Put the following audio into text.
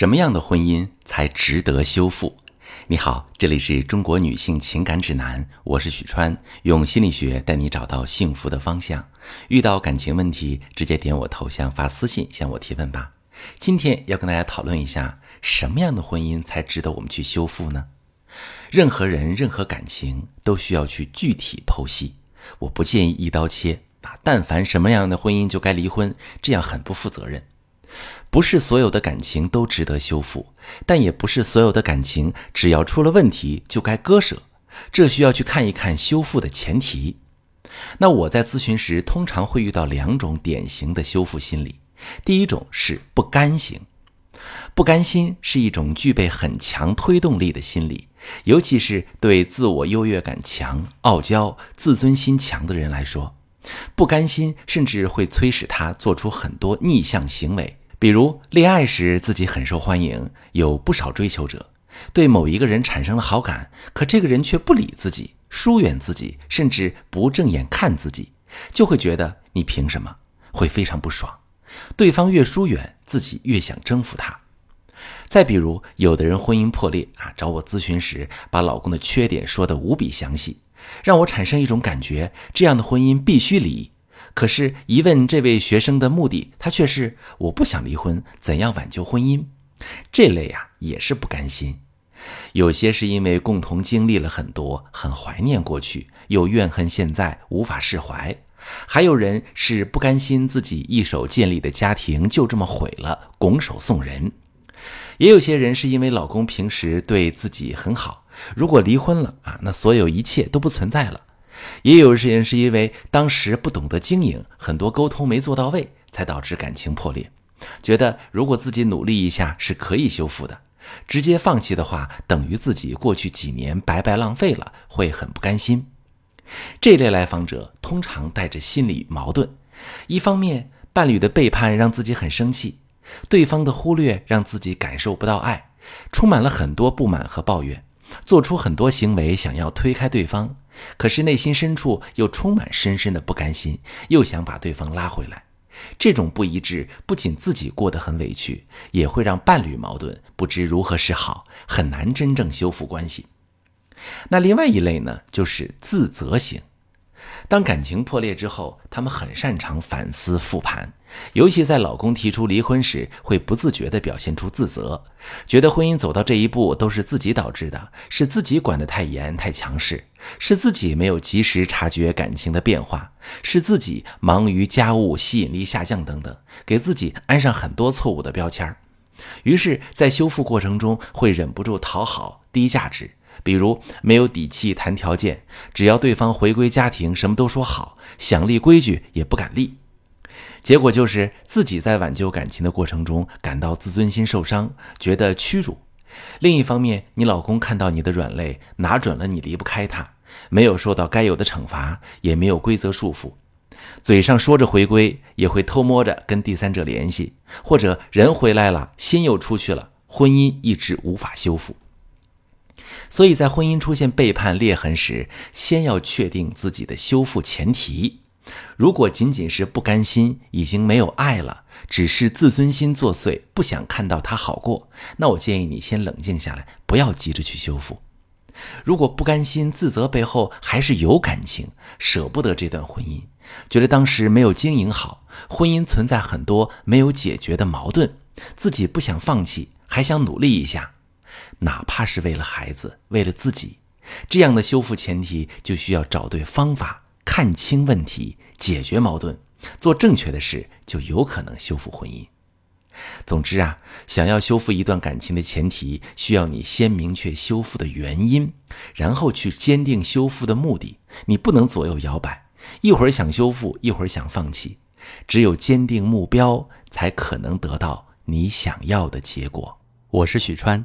什么样的婚姻才值得修复？你好，这里是中国女性情感指南，我是许川，用心理学带你找到幸福的方向。遇到感情问题，直接点我头像发私信向我提问吧。今天要跟大家讨论一下，什么样的婚姻才值得我们去修复呢？任何人、任何感情都需要去具体剖析。我不建议一刀切，啊，但凡什么样的婚姻就该离婚，这样很不负责任。不是所有的感情都值得修复，但也不是所有的感情只要出了问题就该割舍。这需要去看一看修复的前提。那我在咨询时通常会遇到两种典型的修复心理。第一种是不甘心，不甘心是一种具备很强推动力的心理，尤其是对自我优越感强、傲娇、自尊心强的人来说，不甘心甚至会催使他做出很多逆向行为。比如，恋爱时自己很受欢迎，有不少追求者，对某一个人产生了好感，可这个人却不理自己，疏远自己，甚至不正眼看自己，就会觉得你凭什么？会非常不爽。对方越疏远，自己越想征服他。再比如，有的人婚姻破裂啊，找我咨询时，把老公的缺点说得无比详细，让我产生一种感觉：这样的婚姻必须离。可是，一问这位学生的目的，他却是我不想离婚，怎样挽救婚姻？这类呀，也是不甘心。有些是因为共同经历了很多，很怀念过去，又怨恨现在，无法释怀；还有人是不甘心自己一手建立的家庭就这么毁了，拱手送人。也有些人是因为老公平时对自己很好，如果离婚了啊，那所有一切都不存在了。也有些人是因为当时不懂得经营，很多沟通没做到位，才导致感情破裂。觉得如果自己努力一下是可以修复的，直接放弃的话，等于自己过去几年白白浪费了，会很不甘心。这类来访者通常带着心理矛盾：一方面，伴侣的背叛让自己很生气，对方的忽略让自己感受不到爱，充满了很多不满和抱怨。做出很多行为，想要推开对方，可是内心深处又充满深深的不甘心，又想把对方拉回来。这种不一致，不仅自己过得很委屈，也会让伴侣矛盾，不知如何是好，很难真正修复关系。那另外一类呢，就是自责型。当感情破裂之后，他们很擅长反思复盘，尤其在老公提出离婚时，会不自觉地表现出自责，觉得婚姻走到这一步都是自己导致的，是自己管得太严太强势，是自己没有及时察觉感情的变化，是自己忙于家务吸引力下降等等，给自己安上很多错误的标签儿于是，在修复过程中会忍不住讨好、低价值。比如没有底气谈条件，只要对方回归家庭，什么都说好，想立规矩也不敢立，结果就是自己在挽救感情的过程中感到自尊心受伤，觉得屈辱。另一方面，你老公看到你的软肋，拿准了你离不开他，没有受到该有的惩罚，也没有规则束缚，嘴上说着回归，也会偷摸着跟第三者联系，或者人回来了，心又出去了，婚姻一直无法修复。所以在婚姻出现背叛裂痕时，先要确定自己的修复前提。如果仅仅是不甘心，已经没有爱了，只是自尊心作祟，不想看到他好过，那我建议你先冷静下来，不要急着去修复。如果不甘心、自责背后还是有感情，舍不得这段婚姻，觉得当时没有经营好，婚姻存在很多没有解决的矛盾，自己不想放弃，还想努力一下。哪怕是为了孩子，为了自己，这样的修复前提就需要找对方法，看清问题，解决矛盾，做正确的事，就有可能修复婚姻。总之啊，想要修复一段感情的前提，需要你先明确修复的原因，然后去坚定修复的目的。你不能左右摇摆，一会儿想修复，一会儿想放弃。只有坚定目标，才可能得到你想要的结果。我是许川。